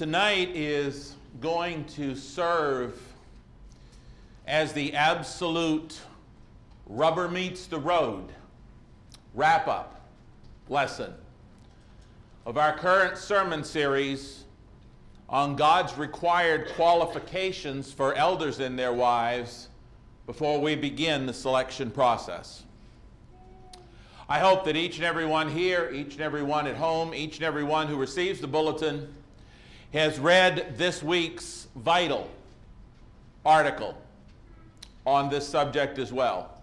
tonight is going to serve as the absolute rubber meets the road wrap up lesson of our current sermon series on God's required qualifications for elders and their wives before we begin the selection process. I hope that each and every one here, each and every one at home, each and every one who receives the bulletin has read this week's vital article on this subject as well.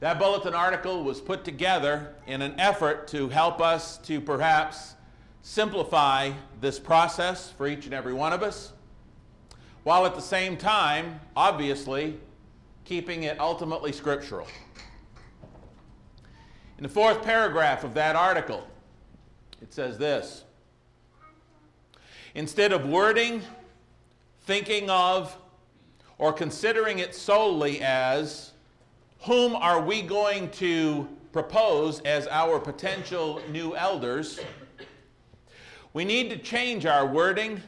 That bulletin article was put together in an effort to help us to perhaps simplify this process for each and every one of us, while at the same time, obviously, keeping it ultimately scriptural. In the fourth paragraph of that article, it says this Instead of wording, thinking of, or considering it solely as whom are we going to propose as our potential new elders, we need to change our wording,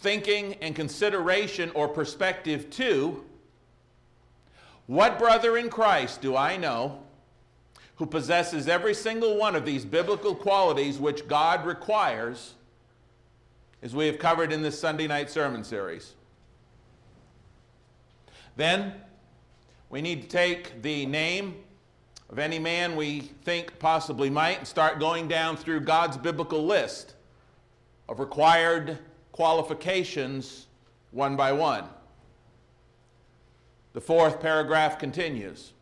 thinking, and consideration or perspective to what brother in Christ do I know who possesses every single one of these biblical qualities which God requires, as we have covered in this Sunday night sermon series. Then we need to take the name of any man we think possibly might and start going down through God's biblical list of required qualifications one by one. The fourth paragraph continues.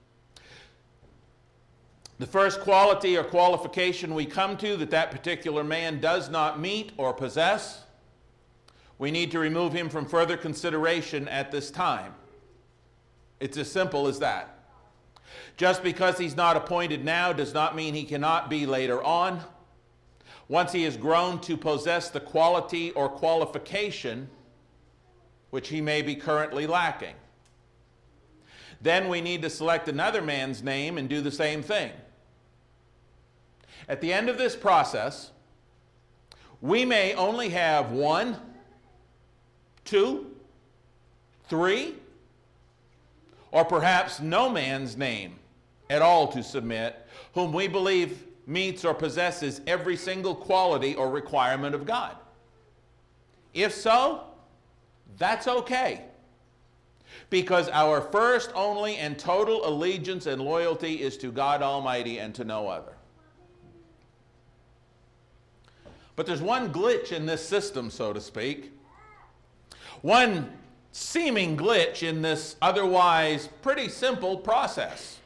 The first quality or qualification we come to that that particular man does not meet or possess, we need to remove him from further consideration at this time. It's as simple as that. Just because he's not appointed now does not mean he cannot be later on. Once he has grown to possess the quality or qualification which he may be currently lacking. Then we need to select another man's name and do the same thing. At the end of this process, we may only have one, two, three, or perhaps no man's name at all to submit, whom we believe meets or possesses every single quality or requirement of God. If so, that's okay. Because our first, only, and total allegiance and loyalty is to God Almighty and to no other. But there's one glitch in this system, so to speak. One seeming glitch in this otherwise pretty simple process.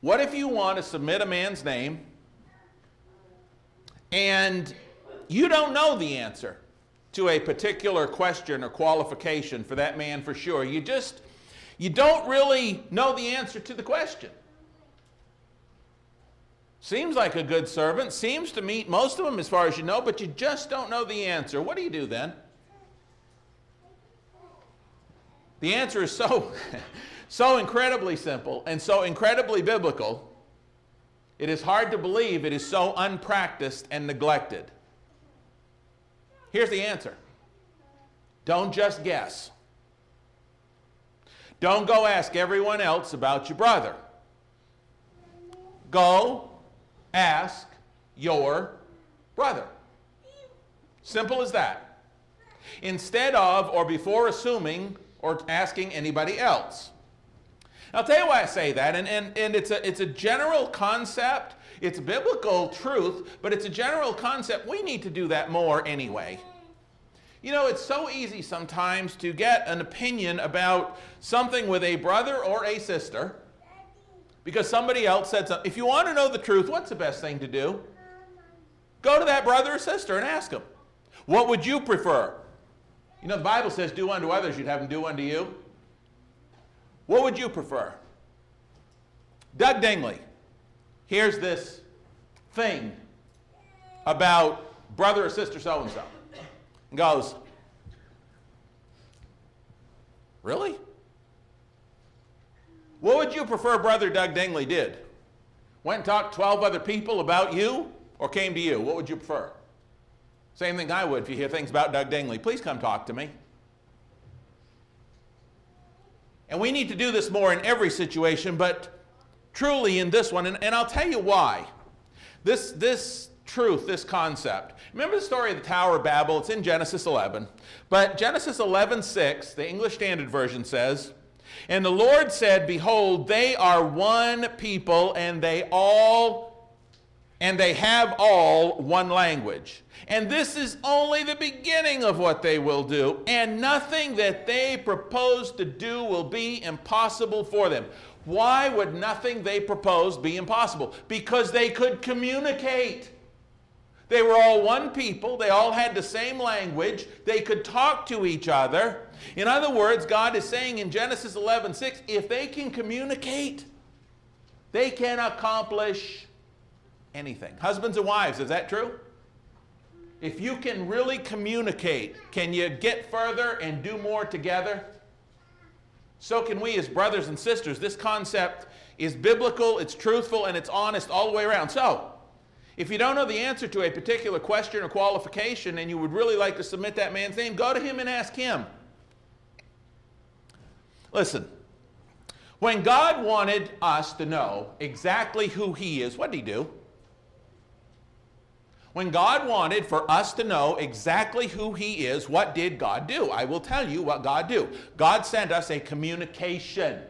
What if you want to submit a man's name and you don't know the answer to a particular question or qualification for that man for sure? You just you don't really know the answer to the question. Seems like a good servant, seems to meet most of them as far as you know, but you just don't know the answer. What do you do then? The answer is so, so incredibly simple and so incredibly biblical, it is hard to believe it is so unpracticed and neglected. Here's the answer don't just guess. Don't go ask everyone else about your brother. Go ask your brother. Simple as that. Instead of or before assuming or asking anybody else. I'll tell you why I say that, and, and, and it's, a, it's a general concept. It's biblical truth, but it's a general concept. We need to do that more anyway. You know, it's so easy sometimes to get an opinion about something with a brother or a sister because somebody else said something. If you want to know the truth, what's the best thing to do? Go to that brother or sister and ask them. What would you prefer? You know, the Bible says, do unto others, you'd have them do unto you. What would you prefer? Doug Dingley, here's this thing about brother or sister so and so. Goes, Really? What would you prefer Brother Doug Dingley did? Went and talked to 12 other people about you or came to you? What would you prefer? Same thing I would if you hear things about Doug Dingley. Please come talk to me. And we need to do this more in every situation, but truly in this one, and, and I'll tell you why. This, this truth, this concept. Remember the story of the Tower of Babel? It's in Genesis 11. But Genesis 11 6, the English Standard Version says, And the Lord said, Behold, they are one people, and they all and they have all one language. And this is only the beginning of what they will do, and nothing that they propose to do will be impossible for them. Why would nothing they propose be impossible? Because they could communicate. They were all one people, they all had the same language, they could talk to each other. In other words, God is saying in Genesis 11 6, if they can communicate, they can accomplish anything. Husbands and wives, is that true? If you can really communicate, can you get further and do more together? So can we as brothers and sisters. This concept is biblical, it's truthful, and it's honest all the way around. So, if you don't know the answer to a particular question or qualification and you would really like to submit that man's name, go to him and ask him. Listen, when God wanted us to know exactly who he is, what did he do? When God wanted for us to know exactly who He is, what did God do? I will tell you what God do. God sent us a communication.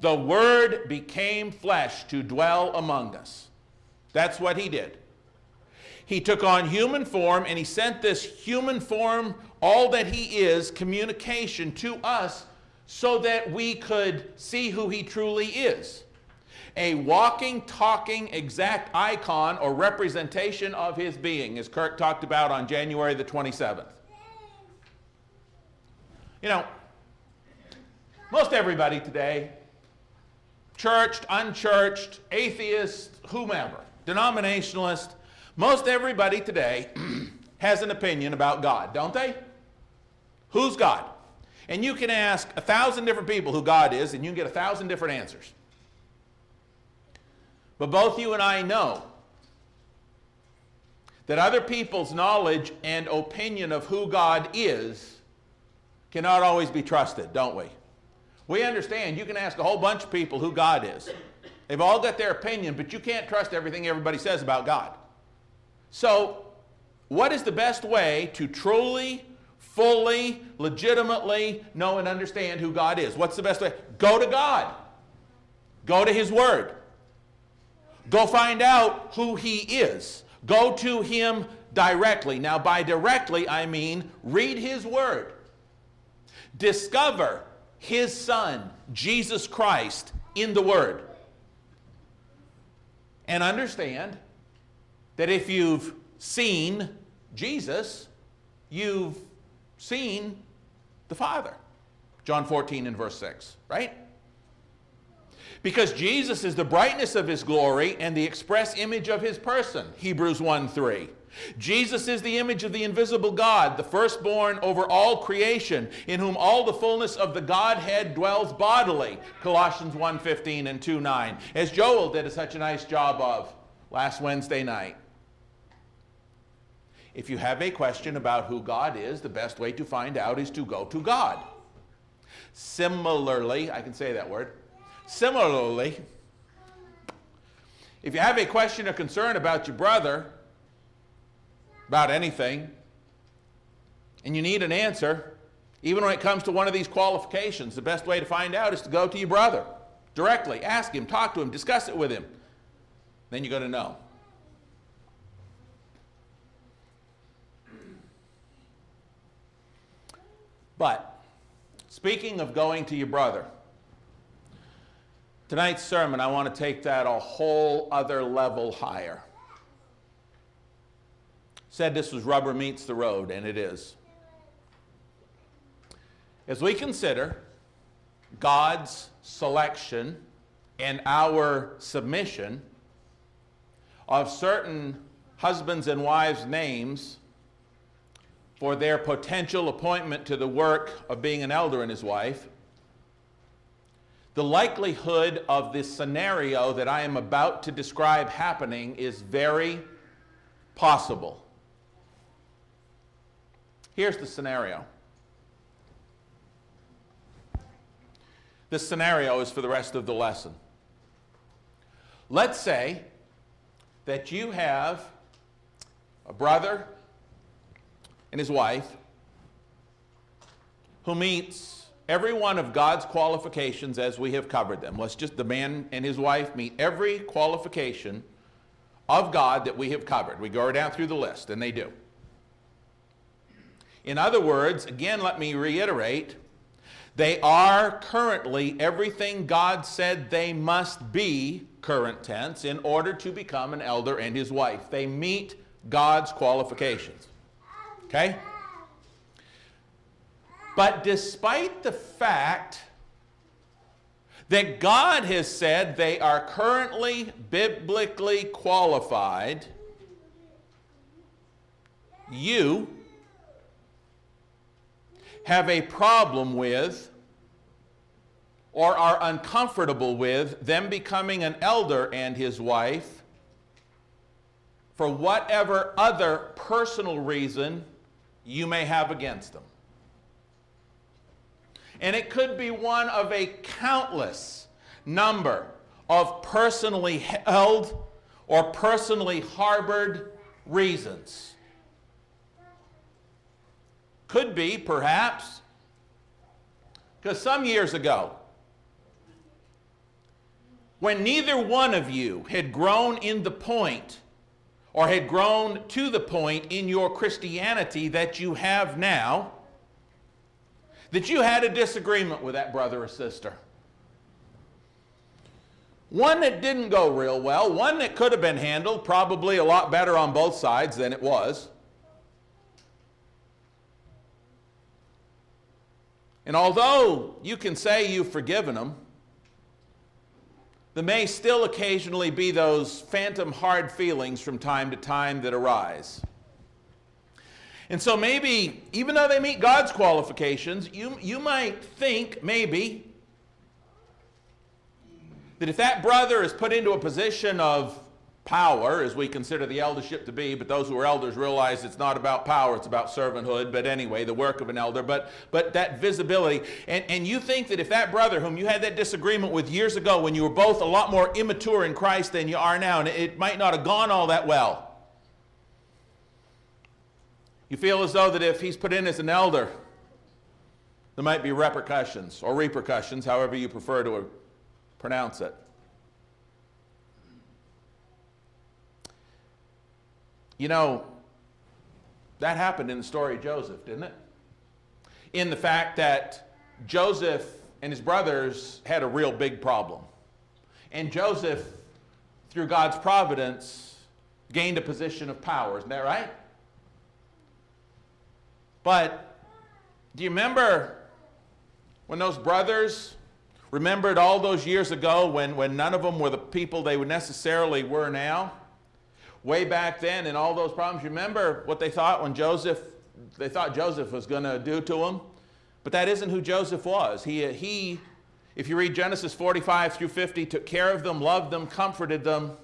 The Word became flesh to dwell among us. That's what He did. He took on human form and He sent this human form, all that He is, communication to us so that we could see who He truly is a walking, talking, exact icon or representation of his being, as Kirk talked about on January the 27th. You know, most everybody today, churched, unchurched, atheist, whomever, denominationalist, most everybody today has an opinion about God, don't they? Who's God? And you can ask a thousand different people who God is, and you can get a thousand different answers. But both you and I know that other people's knowledge and opinion of who God is cannot always be trusted, don't we? We understand you can ask a whole bunch of people who God is. They've all got their opinion, but you can't trust everything everybody says about God. So, what is the best way to truly, fully, legitimately know and understand who God is? What's the best way? Go to God. Go to His Word. Go find out who he is. Go to him directly. Now, by directly, I mean read his word. Discover his son, Jesus Christ, in the word. And understand that if you've seen Jesus, you've seen the Father. John 14 and verse 6, right? Because Jesus is the brightness of his glory and the express image of his person, Hebrews 1 3. Jesus is the image of the invisible God, the firstborn over all creation, in whom all the fullness of the Godhead dwells bodily, Colossians 1:15 and 2:9, as Joel did such a nice job of last Wednesday night. If you have a question about who God is, the best way to find out is to go to God. Similarly, I can say that word, Similarly, if you have a question or concern about your brother, about anything, and you need an answer, even when it comes to one of these qualifications, the best way to find out is to go to your brother directly. Ask him, talk to him, discuss it with him. Then you're going to know. But, speaking of going to your brother, Tonight's sermon, I want to take that a whole other level higher. Said this was rubber meets the road, and it is. As we consider God's selection and our submission of certain husbands and wives' names for their potential appointment to the work of being an elder and his wife, the likelihood of this scenario that I am about to describe happening is very possible. Here's the scenario. This scenario is for the rest of the lesson. Let's say that you have a brother and his wife who meets every one of God's qualifications as we have covered them. Let's just, the man and his wife meet every qualification of God that we have covered. We go down through the list, and they do. In other words, again, let me reiterate, they are currently everything God said they must be, current tense, in order to become an elder and his wife. They meet God's qualifications. Okay? But despite the fact that God has said they are currently biblically qualified, you have a problem with or are uncomfortable with them becoming an elder and his wife for whatever other personal reason you may have against them. And it could be one of a countless number of personally held or personally harbored reasons. Could be, perhaps, because some years ago, when neither one of you had grown in the point or had grown to the point in your Christianity that you have now, that you had a disagreement with that brother or sister. One that didn't go real well, one that could have been handled probably a lot better on both sides than it was. And although you can say you've forgiven them, there may still occasionally be those phantom hard feelings from time to time that arise. And so maybe, even though they meet God's qualifications, you, you might think, maybe, that if that brother is put into a position of power, as we consider the eldership to be, but those who are elders realize it's not about power, it's about servanthood, but anyway, the work of an elder, but, but that visibility. And, and you think that if that brother, whom you had that disagreement with years ago when you were both a lot more immature in Christ than you are now, and it might not have gone all that well, you feel as though that if he's put in as an elder, there might be repercussions or repercussions, however you prefer to pronounce it. You know, that happened in the story of Joseph, didn't it? In the fact that Joseph and his brothers had a real big problem. And Joseph, through God's providence, gained a position of power. Isn't that right? But do you remember when those brothers remembered all those years ago when, when none of them were the people they necessarily were now? Way back then and all those problems. Remember what they thought when Joseph, they thought Joseph was going to do to them? But that isn't who Joseph was. He, uh, he, if you read Genesis 45 through 50, took care of them, loved them, comforted them.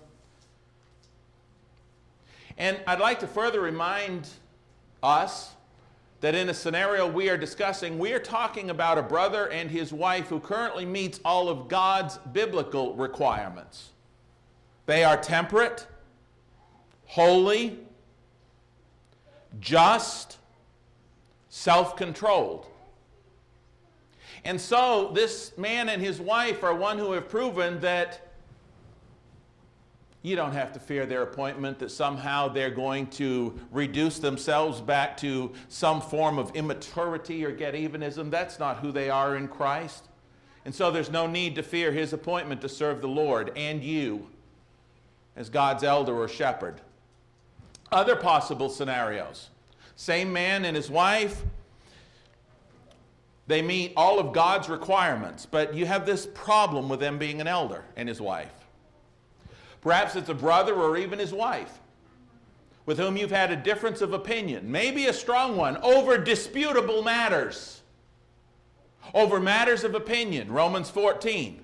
And I'd like to further remind us that in a scenario we are discussing, we are talking about a brother and his wife who currently meets all of God's biblical requirements. They are temperate, holy, just, self controlled. And so, this man and his wife are one who have proven that you don't have to fear their appointment, that somehow they're going to reduce themselves back to some form of immaturity or get evenism. That's not who they are in Christ. And so there's no need to fear his appointment to serve the Lord and you as God's elder or shepherd. Other possible scenarios same man and his wife, they meet all of God's requirements, but you have this problem with them being an elder and his wife. Perhaps it's a brother or even his wife with whom you've had a difference of opinion, maybe a strong one, over disputable matters, over matters of opinion. Romans 14.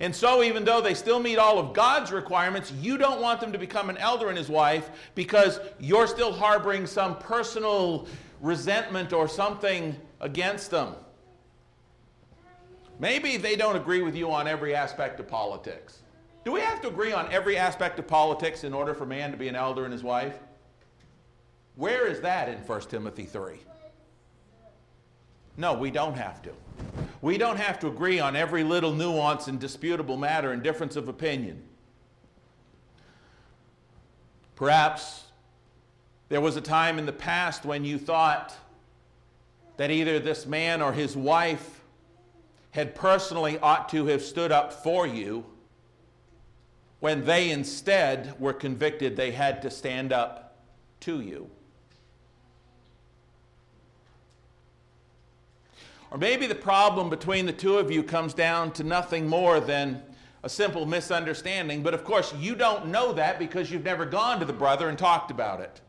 And so, even though they still meet all of God's requirements, you don't want them to become an elder and his wife because you're still harboring some personal resentment or something against them. Maybe they don't agree with you on every aspect of politics. Do we have to agree on every aspect of politics in order for man to be an elder and his wife? Where is that in 1 Timothy 3? No, we don't have to. We don't have to agree on every little nuance and disputable matter and difference of opinion. Perhaps there was a time in the past when you thought that either this man or his wife had personally ought to have stood up for you when they instead were convicted they had to stand up to you. Or maybe the problem between the two of you comes down to nothing more than a simple misunderstanding, but of course you don't know that because you've never gone to the brother and talked about it.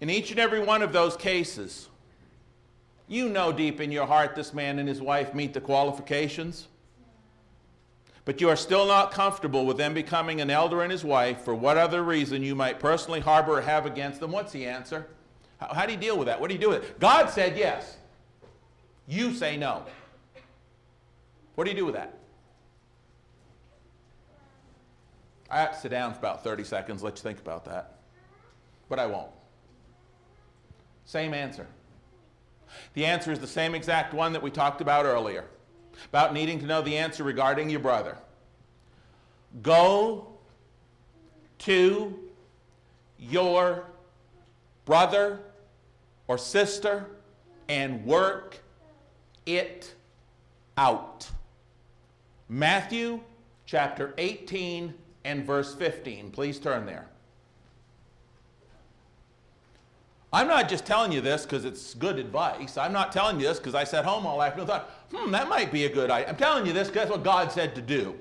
In each and every one of those cases, you know deep in your heart this man and his wife meet the qualifications, but you are still not comfortable with them becoming an elder and his wife for what other reason you might personally harbor or have against them. What's the answer? How, how do you deal with that? What do you do with it? God said yes. You say no. What do you do with that? I have to sit down for about 30 seconds, let you think about that. But I won't. Same answer. The answer is the same exact one that we talked about earlier about needing to know the answer regarding your brother. Go to your brother or sister and work it out. Matthew chapter 18 and verse 15. Please turn there. I'm not just telling you this because it's good advice. I'm not telling you this because I sat home all afternoon and thought, hmm, that might be a good idea. I'm telling you this because that's what God said to do.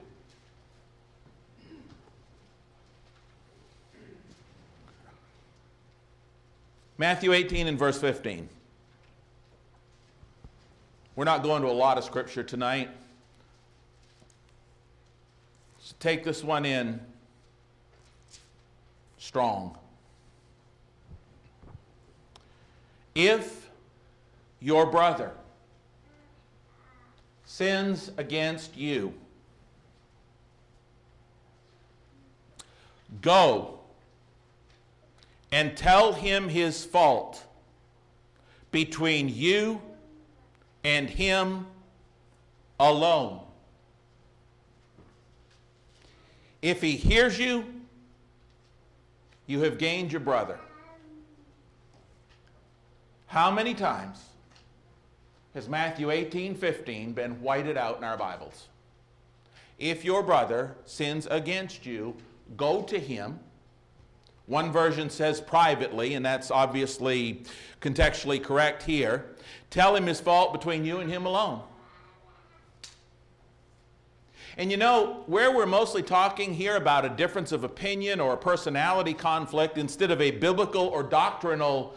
Matthew 18 and verse 15. We're not going to a lot of scripture tonight. So take this one in strong. If your brother sins against you, go and tell him his fault between you and him alone. If he hears you, you have gained your brother. How many times has Matthew 18 15 been whited out in our Bibles? If your brother sins against you, go to him one version says privately, and that's obviously contextually correct here. Tell him his fault between you and him alone. And you know, where we're mostly talking here about a difference of opinion or a personality conflict instead of a biblical or doctrinal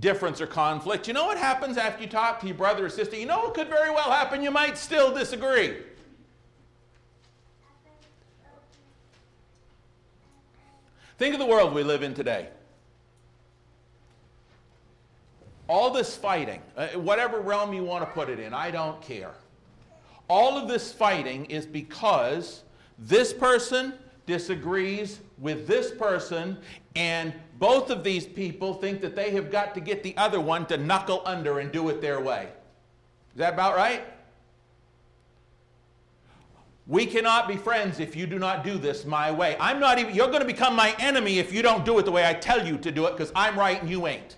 difference or conflict, you know what happens after you talk to your brother or sister? You know what could very well happen? You might still disagree. Think of the world we live in today. All this fighting, uh, whatever realm you want to put it in, I don't care. All of this fighting is because this person disagrees with this person, and both of these people think that they have got to get the other one to knuckle under and do it their way. Is that about right? We cannot be friends if you do not do this my way. I'm not even, you're going to become my enemy if you don't do it the way I tell you to do it because I'm right and you ain't.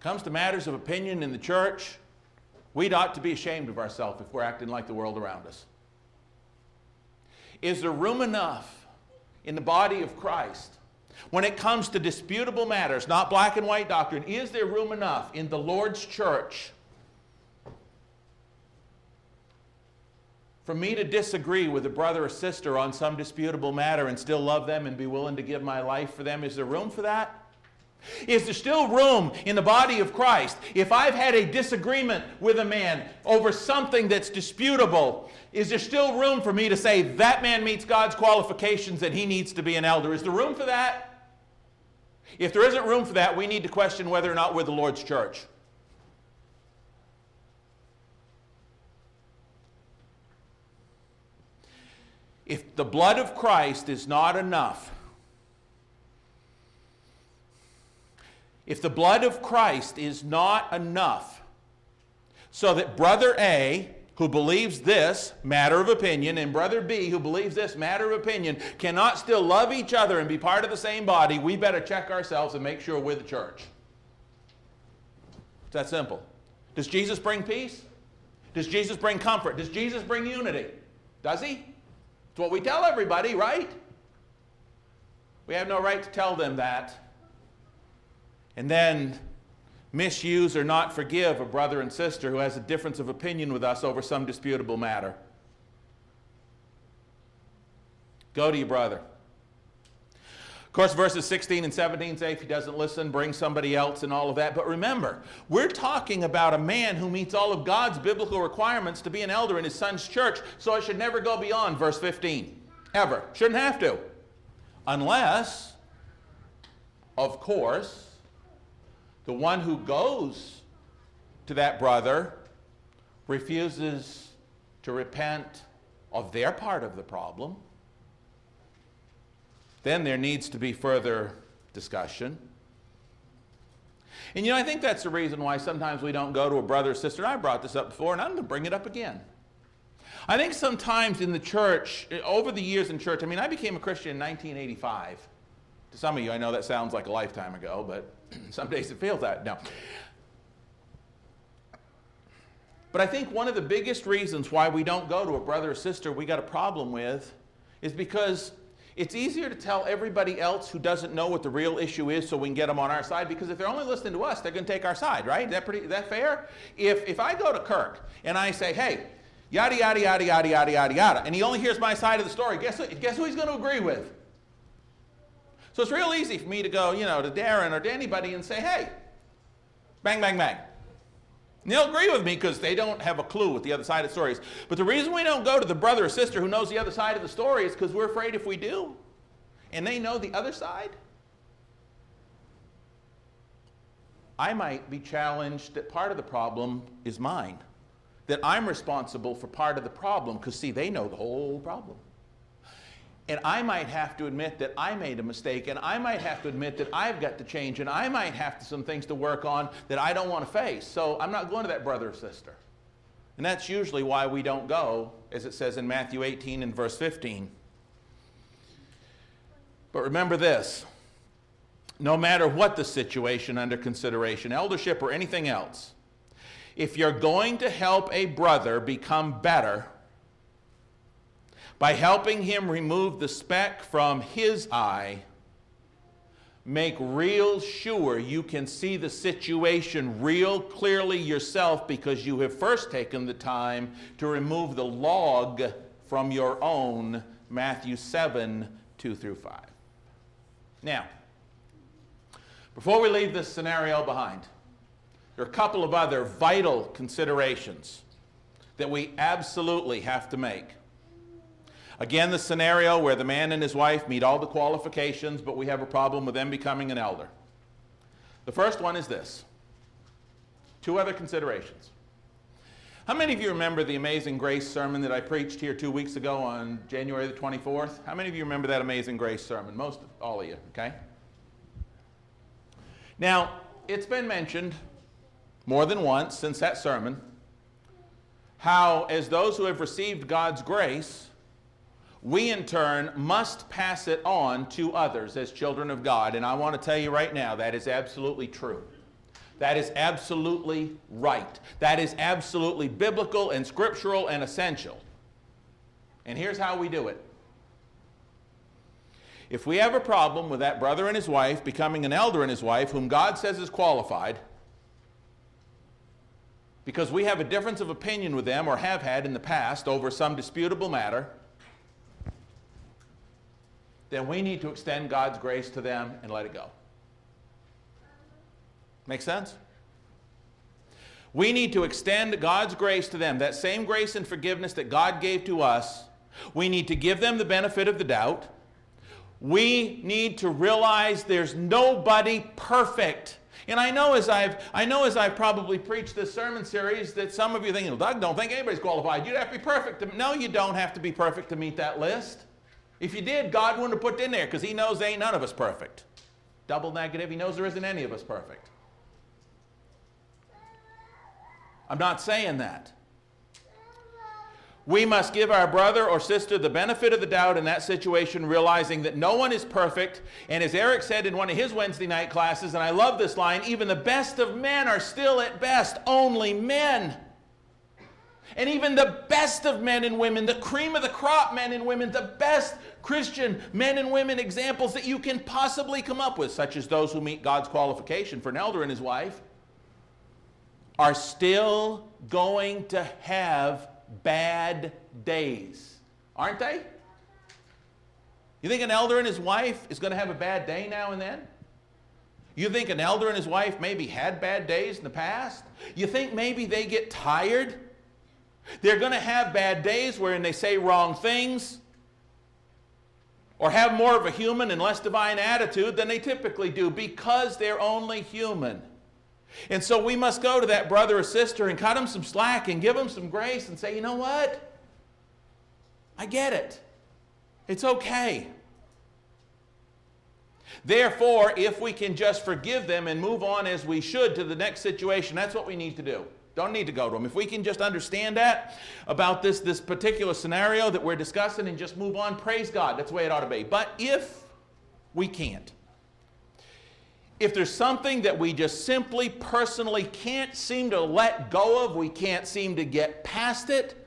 Comes to matters of opinion in the church, we'd ought to be ashamed of ourselves if we're acting like the world around us. Is there room enough in the body of Christ when it comes to disputable matters, not black and white doctrine? Is there room enough in the Lord's church? For me to disagree with a brother or sister on some disputable matter and still love them and be willing to give my life for them, is there room for that? Is there still room in the body of Christ? If I've had a disagreement with a man over something that's disputable, is there still room for me to say that man meets God's qualifications and he needs to be an elder? Is there room for that? If there isn't room for that, we need to question whether or not we're the Lord's church. If the blood of Christ is not enough, if the blood of Christ is not enough, so that brother A, who believes this matter of opinion, and brother B, who believes this matter of opinion, cannot still love each other and be part of the same body, we better check ourselves and make sure we're the church. It's that simple. Does Jesus bring peace? Does Jesus bring comfort? Does Jesus bring unity? Does he? It's what we tell everybody, right? We have no right to tell them that. And then misuse or not forgive a brother and sister who has a difference of opinion with us over some disputable matter. Go to your brother. Of course, verses 16 and 17 say if he doesn't listen, bring somebody else and all of that. But remember, we're talking about a man who meets all of God's biblical requirements to be an elder in his son's church, so it should never go beyond verse 15. Ever. Shouldn't have to. Unless, of course, the one who goes to that brother refuses to repent of their part of the problem then there needs to be further discussion. And you know, I think that's the reason why sometimes we don't go to a brother or sister. And I brought this up before, and I'm going to bring it up again. I think sometimes in the church, over the years in church, I mean, I became a Christian in 1985. To some of you, I know that sounds like a lifetime ago, but some days it feels that. No. But I think one of the biggest reasons why we don't go to a brother or sister we got a problem with is because it's easier to tell everybody else who doesn't know what the real issue is so we can get them on our side because if they're only listening to us, they're going to take our side, right? Is that, pretty, is that fair? If, if I go to Kirk and I say, hey, yada, yada, yada, yada, yada, yada, yada, and he only hears my side of the story, guess, what, guess who he's going to agree with? So it's real easy for me to go, you know, to Darren or to anybody and say, hey, bang, bang, bang. And they'll agree with me because they don't have a clue what the other side of the story is. But the reason we don't go to the brother or sister who knows the other side of the story is because we're afraid if we do, and they know the other side, I might be challenged that part of the problem is mine. That I'm responsible for part of the problem because, see, they know the whole problem. And I might have to admit that I made a mistake, and I might have to admit that I've got to change, and I might have to, some things to work on that I don't want to face. So I'm not going to that brother or sister. And that's usually why we don't go, as it says in Matthew 18 and verse 15. But remember this no matter what the situation under consideration, eldership or anything else, if you're going to help a brother become better, by helping him remove the speck from his eye, make real sure you can see the situation real clearly yourself because you have first taken the time to remove the log from your own Matthew 7 2 through 5. Now, before we leave this scenario behind, there are a couple of other vital considerations that we absolutely have to make. Again, the scenario where the man and his wife meet all the qualifications, but we have a problem with them becoming an elder. The first one is this two other considerations. How many of you remember the Amazing Grace sermon that I preached here two weeks ago on January the 24th? How many of you remember that Amazing Grace sermon? Most, of all of you, okay? Now, it's been mentioned more than once since that sermon how, as those who have received God's grace, we in turn must pass it on to others as children of God. And I want to tell you right now that is absolutely true. That is absolutely right. That is absolutely biblical and scriptural and essential. And here's how we do it. If we have a problem with that brother and his wife becoming an elder and his wife, whom God says is qualified, because we have a difference of opinion with them or have had in the past over some disputable matter, then we need to extend God's grace to them and let it go. Make sense? We need to extend God's grace to them, that same grace and forgiveness that God gave to us. We need to give them the benefit of the doubt. We need to realize there's nobody perfect. And I know as I've I know as I've probably preached this sermon series that some of you think, Doug, don't think anybody's qualified. You'd have to be perfect. No, you don't have to be perfect to meet that list. If you did, God wouldn't have put in there because He knows ain't none of us perfect. Double negative, He knows there isn't any of us perfect. I'm not saying that. We must give our brother or sister the benefit of the doubt in that situation, realizing that no one is perfect. And as Eric said in one of his Wednesday night classes, and I love this line even the best of men are still at best only men. And even the best of men and women, the cream of the crop men and women, the best Christian men and women examples that you can possibly come up with, such as those who meet God's qualification for an elder and his wife, are still going to have bad days, aren't they? You think an elder and his wife is going to have a bad day now and then? You think an elder and his wife maybe had bad days in the past? You think maybe they get tired? They're going to have bad days wherein they say wrong things or have more of a human and less divine attitude than they typically do because they're only human. And so we must go to that brother or sister and cut them some slack and give them some grace and say, you know what? I get it. It's okay. Therefore, if we can just forgive them and move on as we should to the next situation, that's what we need to do. Don't need to go to them. If we can just understand that about this, this particular scenario that we're discussing and just move on, praise God. That's the way it ought to be. But if we can't, if there's something that we just simply personally can't seem to let go of, we can't seem to get past it,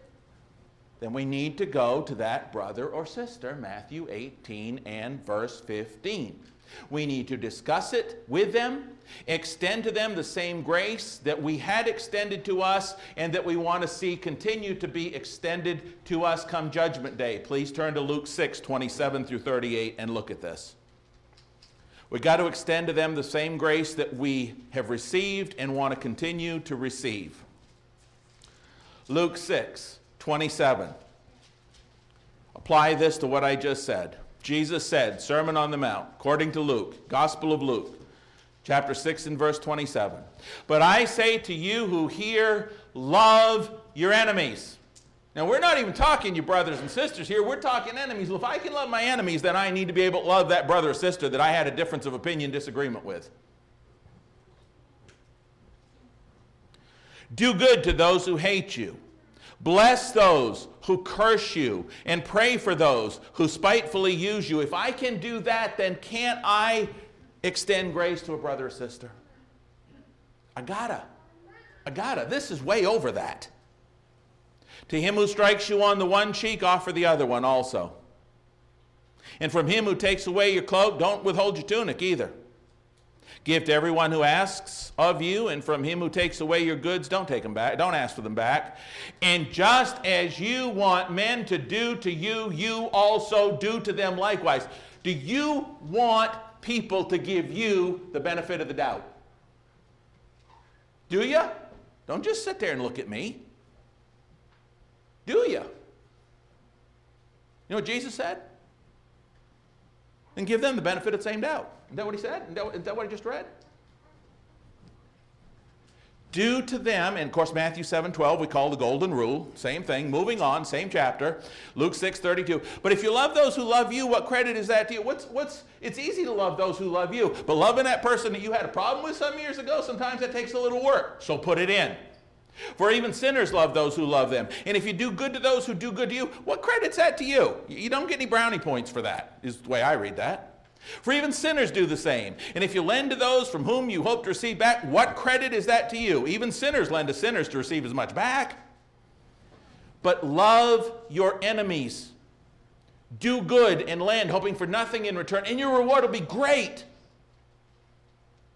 then we need to go to that brother or sister, Matthew 18 and verse 15. We need to discuss it with them, extend to them the same grace that we had extended to us and that we want to see continue to be extended to us come Judgment Day. Please turn to Luke 6 27 through 38 and look at this. We've got to extend to them the same grace that we have received and want to continue to receive. Luke 6, 27. Apply this to what I just said. Jesus said, Sermon on the Mount, according to Luke, Gospel of Luke, chapter 6 and verse 27. But I say to you who hear, love your enemies. Now, we're not even talking you brothers and sisters here. We're talking enemies. Well, if I can love my enemies, then I need to be able to love that brother or sister that I had a difference of opinion, disagreement with. Do good to those who hate you. Bless those who curse you, and pray for those who spitefully use you. If I can do that, then can't I extend grace to a brother or sister? I gotta. I gotta. This is way over that. To him who strikes you on the one cheek, offer the other one also. And from him who takes away your cloak, don't withhold your tunic either. Give to everyone who asks of you, and from him who takes away your goods, don't take them back. Don't ask for them back. And just as you want men to do to you, you also do to them likewise. Do you want people to give you the benefit of the doubt? Do you? Don't just sit there and look at me. Do you? You know what Jesus said? And give them the benefit of the same doubt. Is that what he said? Is that what I just read? Do to them, and of course Matthew 7, 12 we call the golden rule, same thing, moving on, same chapter, Luke 6, 32. But if you love those who love you, what credit is that to you? What's, what's, it's easy to love those who love you, but loving that person that you had a problem with some years ago, sometimes that takes a little work, so put it in. For even sinners love those who love them. And if you do good to those who do good to you, what credit's that to you? You don't get any brownie points for that, is the way I read that. For even sinners do the same. And if you lend to those from whom you hope to receive back, what credit is that to you? Even sinners lend to sinners to receive as much back. But love your enemies. Do good and lend, hoping for nothing in return, and your reward will be great.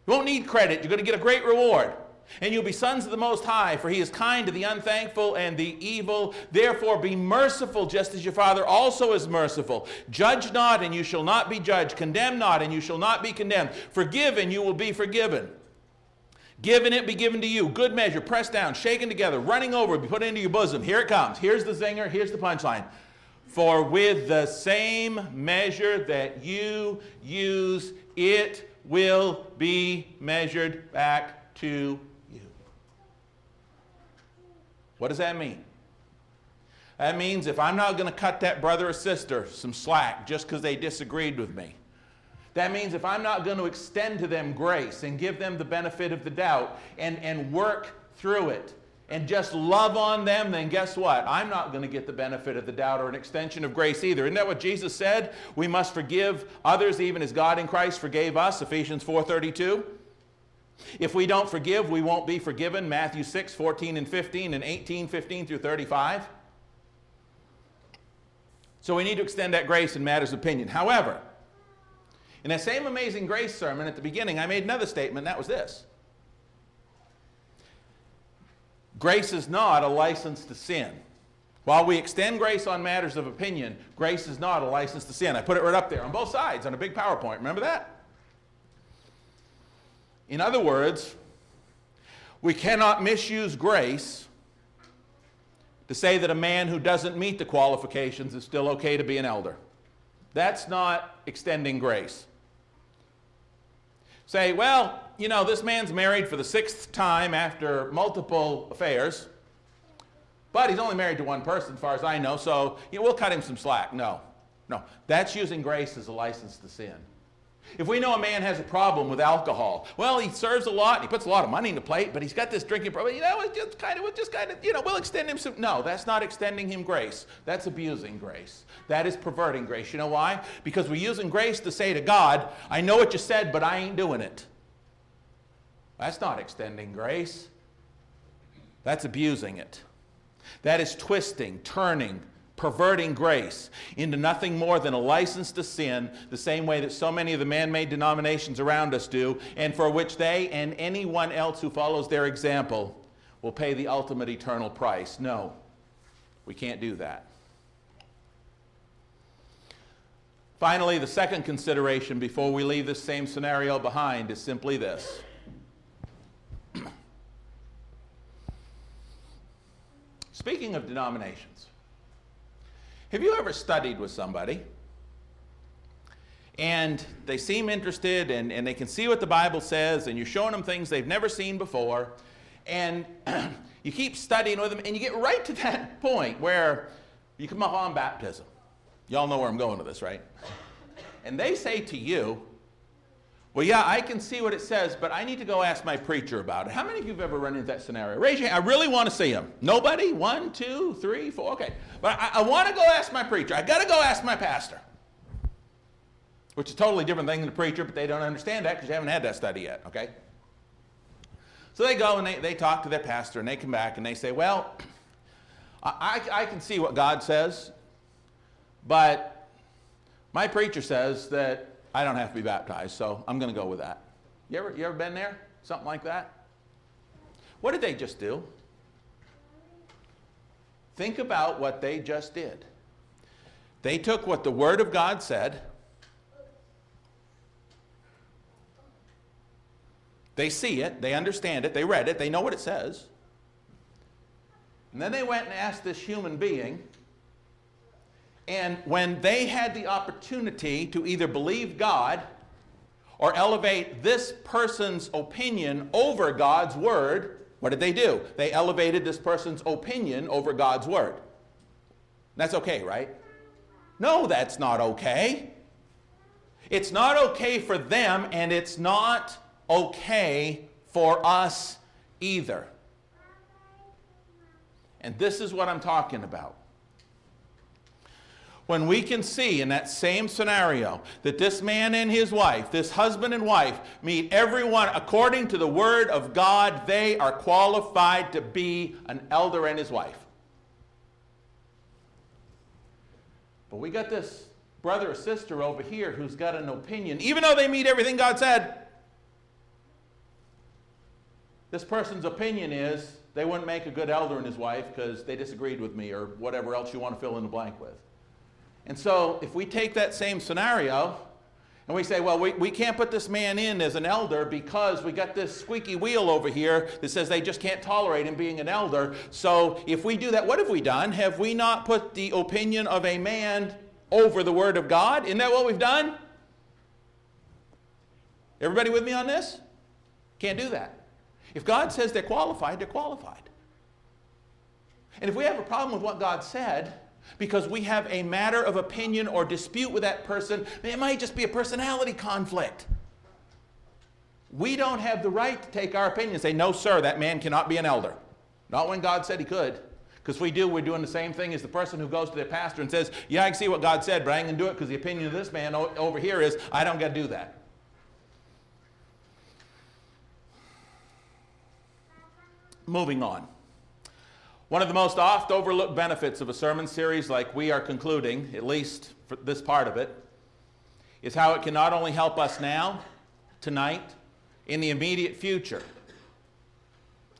You won't need credit, you're going to get a great reward. And you'll be sons of the Most High, for he is kind to the unthankful and the evil. Therefore, be merciful, just as your Father also is merciful. Judge not, and you shall not be judged. Condemn not, and you shall not be condemned. Forgive, and you will be forgiven. Giving it be given to you, good measure, pressed down, shaken together, running over, be put into your bosom. Here it comes. Here's the zinger, here's the punchline. For with the same measure that you use, it will be measured back to you. What does that mean? That means if I'm not going to cut that brother or sister some slack just because they disagreed with me, that means if I'm not going to extend to them grace and give them the benefit of the doubt and, and work through it and just love on them, then guess what? I'm not going to get the benefit of the doubt or an extension of grace either. Isn't that what Jesus said? We must forgive others even as God in Christ forgave us, Ephesians 4:32. If we don't forgive, we won't be forgiven, Matthew 6, 14 and 15 and 18, 15 through 35. So we need to extend that grace in matters of opinion. However, in that same amazing grace sermon at the beginning, I made another statement, that was this. Grace is not a license to sin. While we extend grace on matters of opinion, grace is not a license to sin. I put it right up there on both sides on a big PowerPoint. Remember that? In other words, we cannot misuse grace to say that a man who doesn't meet the qualifications is still okay to be an elder. That's not extending grace say, well, you know, this man's married for the sixth time after multiple affairs, but he's only married to one person, as far as I know, so you know, we'll cut him some slack. No, no. That's using grace as a license to sin. If we know a man has a problem with alcohol, well, he serves a lot, and he puts a lot of money in the plate, but he's got this drinking problem. You know, it's just kind of, we just kind of, you know, we'll extend him some. No, that's not extending him grace. That's abusing grace. That is perverting grace. You know why? Because we're using grace to say to God, I know what you said, but I ain't doing it. That's not extending grace. That's abusing it. That is twisting, turning, perverting grace into nothing more than a license to sin, the same way that so many of the man made denominations around us do, and for which they and anyone else who follows their example will pay the ultimate eternal price. No, we can't do that. Finally, the second consideration before we leave this same scenario behind is simply this. Speaking of denominations, have you ever studied with somebody and they seem interested and, and they can see what the Bible says and you're showing them things they've never seen before and you keep studying with them and you get right to that point where you come up on baptism. Y'all know where I'm going with this, right? And they say to you, well, yeah, I can see what it says, but I need to go ask my preacher about it. How many of you have ever run into that scenario? Raise your hand. I really want to see him. Nobody? One, two, three, four. Okay. But I, I want to go ask my preacher. I got to go ask my pastor. Which is a totally different thing than a preacher, but they don't understand that because you haven't had that study yet, okay? So they go and they, they talk to their pastor and they come back and they say, Well, I, I can see what God says, but my preacher says that I don't have to be baptized, so I'm going to go with that. You ever, you ever been there? Something like that? What did they just do? Think about what they just did. They took what the Word of God said, they see it, they understand it, they read it, they know what it says. And then they went and asked this human being and when they had the opportunity to either believe God or elevate this person's opinion over God's word, what did they do? They elevated this person's opinion over God's word. That's okay, right? No, that's not okay. It's not okay for them, and it's not okay for us either. And this is what I'm talking about when we can see in that same scenario that this man and his wife, this husband and wife, meet everyone according to the word of God, they are qualified to be an elder and his wife. But we got this brother or sister over here who's got an opinion, even though they meet everything God said. This person's opinion is they wouldn't make a good elder and his wife because they disagreed with me or whatever else you want to fill in the blank with. And so, if we take that same scenario And we say, well, we, we can't put this man in as an elder because we got this squeaky wheel over here that says they just can't tolerate him being an elder. So if we do that, what have we done? Have we not put the opinion of a man over the Word of God? Isn't that what we've done? Everybody with me on this? Can't do that. If God says they're qualified, they're qualified. And if we have a problem with what God said, because we have a matter of opinion or dispute with that person, it might just be a personality conflict. We don't have the right to take our opinion and say, no, sir, that man cannot be an elder. Not when God said he could. Because we do, we're doing the same thing as the person who goes to their pastor and says, Yeah, I can see what God said, but I ain't going to do it because the opinion of this man over here is, I don't got to do that. Moving on. One of the most oft overlooked benefits of a sermon series like we are concluding, at least for this part of it, is how it can not only help us now, tonight, in the immediate future,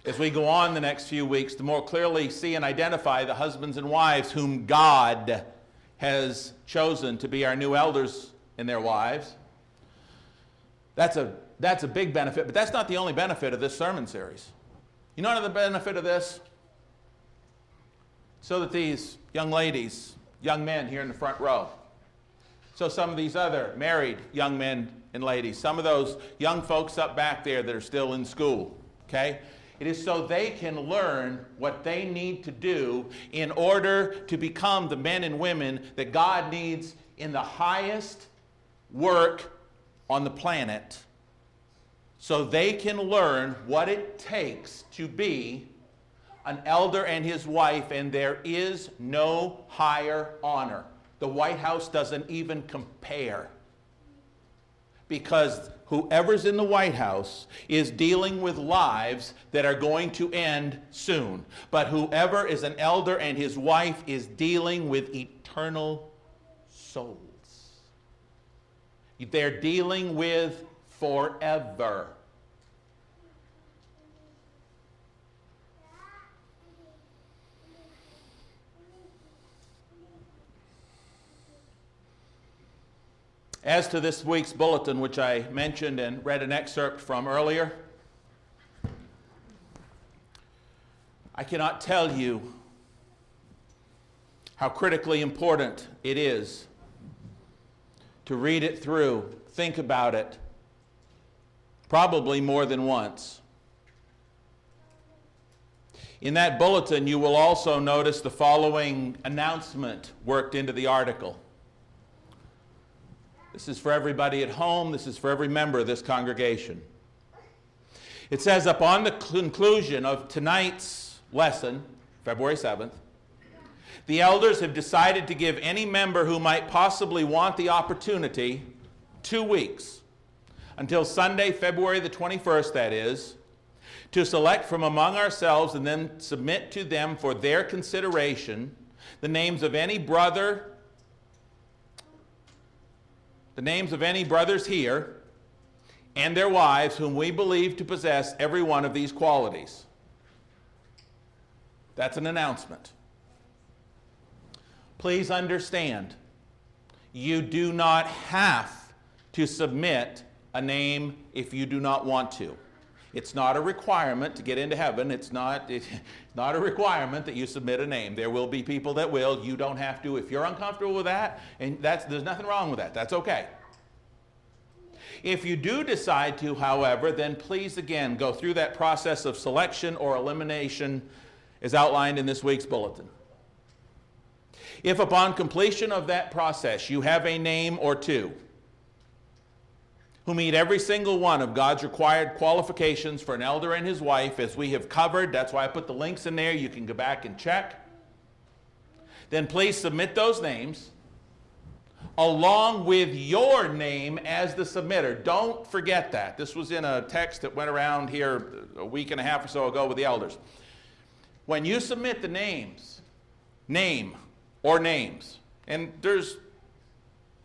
as we go on the next few weeks to more clearly see and identify the husbands and wives whom God has chosen to be our new elders and their wives. That's a, that's a big benefit, but that's not the only benefit of this sermon series. You know another benefit of this? So that these young ladies, young men here in the front row, so some of these other married young men and ladies, some of those young folks up back there that are still in school, okay? It is so they can learn what they need to do in order to become the men and women that God needs in the highest work on the planet. So they can learn what it takes to be an elder and his wife, and there is no higher honor. The White House doesn't even compare. Because whoever's in the White House is dealing with lives that are going to end soon. But whoever is an elder and his wife is dealing with eternal souls. They're dealing with forever. As to this week's bulletin, which I mentioned and read an excerpt from earlier, I cannot tell you how critically important it is to read it through, think about it, probably more than once. In that bulletin, you will also notice the following announcement worked into the article. This is for everybody at home. This is for every member of this congregation. It says, upon the conclusion of tonight's lesson, February 7th, the elders have decided to give any member who might possibly want the opportunity two weeks until Sunday, February the 21st, that is, to select from among ourselves and then submit to them for their consideration the names of any brother, the names of any brothers here and their wives whom we believe to possess every one of these qualities. That's an announcement. Please understand, you do not have to submit a name if you do not want to. It's not a requirement to get into heaven. It's not, it's not a requirement that you submit a name. There will be people that will. You don't have to. If you're uncomfortable with that, and that's, there's nothing wrong with that. That's okay. If you do decide to, however, then please again go through that process of selection or elimination as outlined in this week's bulletin. If upon completion of that process you have a name or two, who meet every single one of God's required qualifications for an elder and his wife, as we have covered. That's why I put the links in there. You can go back and check. Then please submit those names along with your name as the submitter. Don't forget that. This was in a text that went around here a week and a half or so ago with the elders. When you submit the names, name or names, and there's,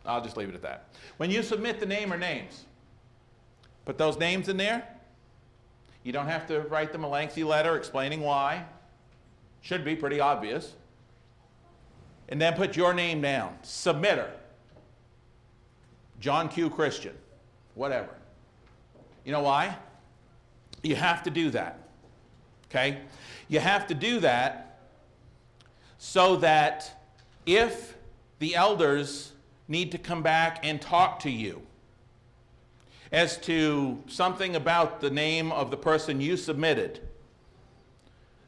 I'll just leave it at that. When you submit the name or names, Put those names in there. You don't have to write them a lengthy letter explaining why. Should be pretty obvious. And then put your name down. Submitter. John Q. Christian, whatever. You know why? You have to do that. Okay? You have to do that so that if the elders need to come back and talk to you as to something about the name of the person you submitted,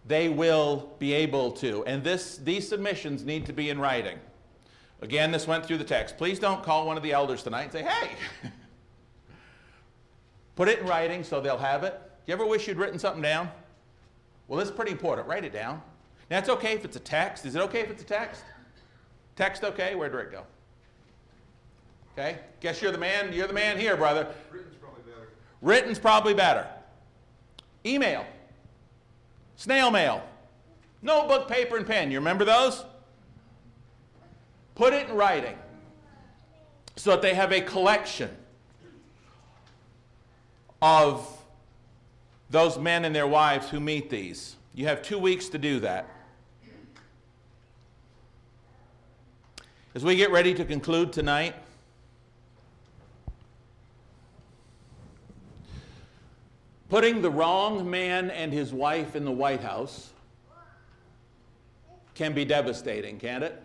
they will be able to. And this, these submissions need to be in writing. Again, this went through the text. Please don't call one of the elders tonight and say, hey, put it in writing so they'll have it. You ever wish you'd written something down? Well, it's pretty important. Write it down. Now, it's okay if it's a text. Is it okay if it's a text? Text okay? Where'd Rick go? Okay? Guess you're the man. You're the man here, brother. Written's probably better. Written's probably better. Email. Snail mail. Notebook, paper, and pen. You remember those? Put it in writing so that they have a collection of those men and their wives who meet these. You have two weeks to do that. As we get ready to conclude tonight, putting the wrong man and his wife in the White House can be devastating, can't it?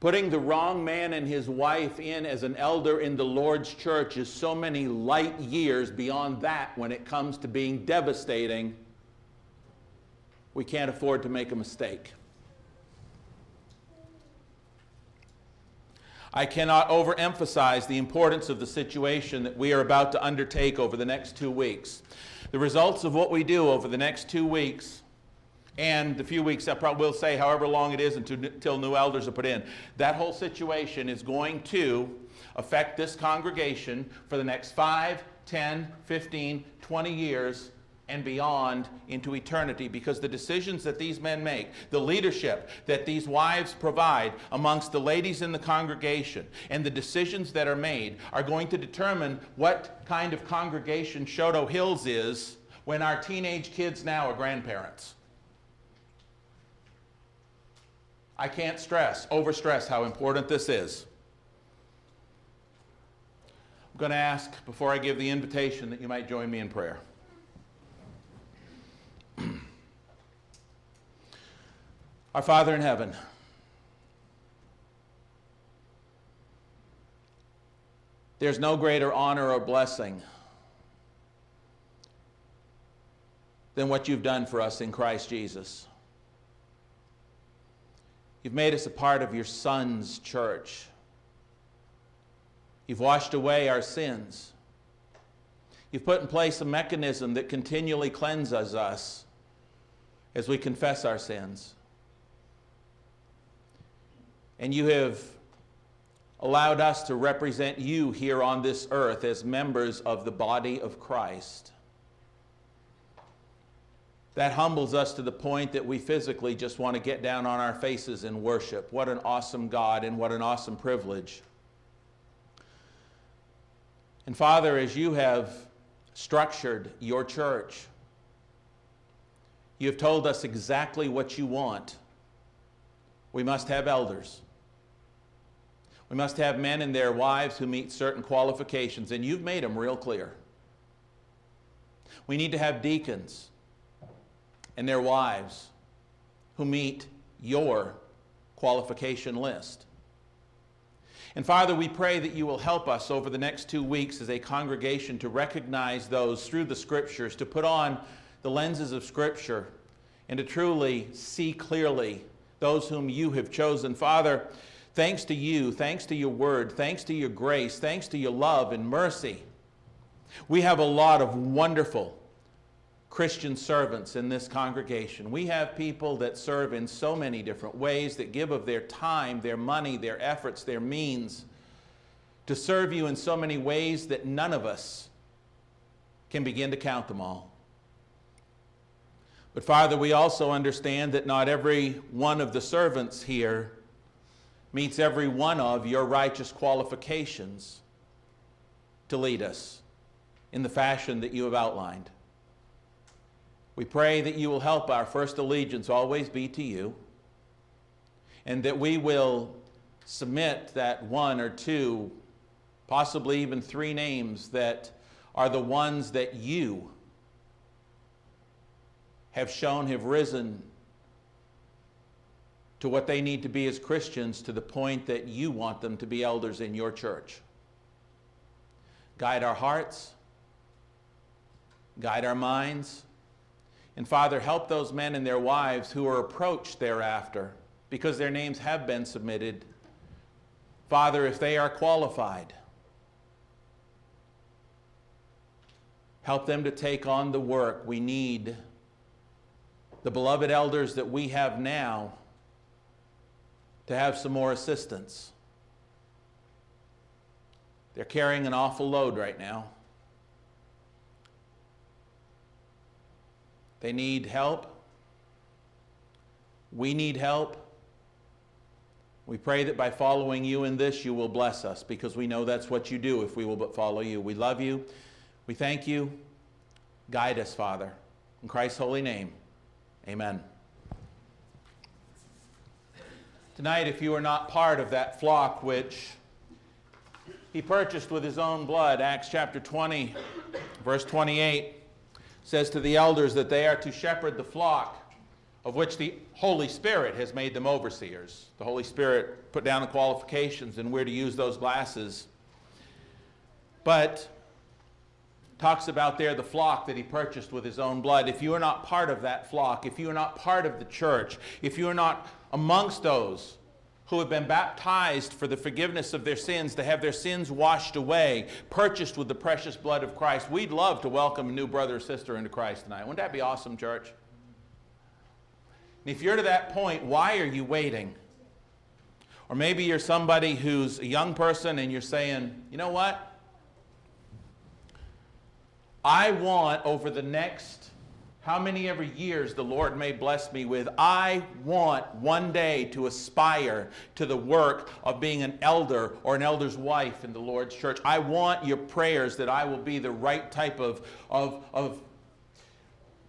Putting the wrong man and his wife in as an elder in the Lord's church is so many light years beyond that when it comes to being devastating. We can't afford to make a mistake. I cannot overemphasize the importance of the situation that we are about to undertake over the next two weeks. The results of what we do over the next two weeks and the few weeks, I probably will say however long it is until, until new elders are put in. That whole situation is going to affect this congregation for the next 5, 10, 15, 20 years and beyond into eternity because the decisions that these men make, the leadership that these wives provide amongst the ladies in the congregation, and the decisions that are made are going to determine what kind of congregation Chouteau Hills is when our teenage kids now are grandparents. I can't stress, overstress how important this is. I'm going to ask, before I give the invitation, that you might join me in prayer. Our Father in heaven, there's no greater honor or blessing than what you've done for us in Christ Jesus. You've made us a part of your Son's church. You've washed away our sins. You've put in place a mechanism that continually cleanses us as we confess our sins. And you have allowed us to represent you here on this earth as members of the body of Christ. That humbles us to the point that we physically just want to get down on our faces and worship. What an awesome God and what an awesome privilege. And Father, as you have structured your church, you have told us exactly what you want. We must have elders. We must have men and their wives who meet certain qualifications, and you've made them real clear. We need to have deacons and their wives who meet your qualification list. And Father, we pray that you will help us over the next two weeks as a congregation to recognize those through the Scriptures, to put on the lenses of Scripture, and to truly see clearly those whom you have chosen. Father, thanks to you, thanks to your word, thanks to your grace, thanks to your love and mercy, we have a lot of wonderful Christian servants in this congregation. We have people that serve in so many different ways, that give of their time, their money, their efforts, their means to serve you in so many ways that none of us can begin to count them all. But Father, we also understand that not every one of the servants here meets every one of your righteous qualifications to lead us in the fashion that you have outlined. We pray that you will help our first allegiance always be to you, and that we will submit that one or two, possibly even three names that are the ones that you have shown have risen to what they need to be as Christians to the point that you want them to be elders in your church. Guide our hearts, guide our minds, and Father, help those men and their wives who are approached thereafter because their names have been submitted. Father, if they are qualified, help them to take on the work we need the beloved elders that we have now to have some more assistance. They're carrying an awful load right now. They need help. We need help. We pray that by following you in this, you will bless us because we know that's what you do if we will but follow you. We love you. We thank you. Guide us, Father. In Christ's holy name. Amen. Tonight, if you are not part of that flock which he purchased with his own blood, Acts chapter 20, verse 28 says to the elders that they are to shepherd the flock of which the Holy Spirit has made them overseers. The Holy Spirit put down the qualifications and where to use those glasses. But talks about there the flock that he purchased with his own blood. If you are not part of that flock, if you are not part of the church, if you are not amongst those who have been baptized for the forgiveness of their sins, to have their sins washed away, purchased with the precious blood of Christ, we'd love to welcome a new brother or sister into Christ tonight. Wouldn't that be awesome, church? And if you're to that point, why are you waiting? Or maybe you're somebody who's a young person and you're saying, you know what? I want over the next how many ever years the Lord may bless me with, I want one day to aspire to the work of being an elder or an elder's wife in the Lord's church. I want your prayers that I will be the right type of, of, of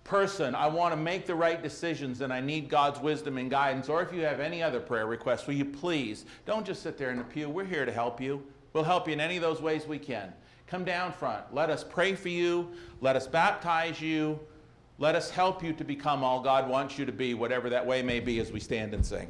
person. I want to make the right decisions and I need God's wisdom and guidance. Or if you have any other prayer requests, will you please don't just sit there in the pew. We're here to help you. We'll help you in any of those ways we can. Come down front. Let us pray for you. Let us baptize you. Let us help you to become all God wants you to be, whatever that way may be, as we stand and sing.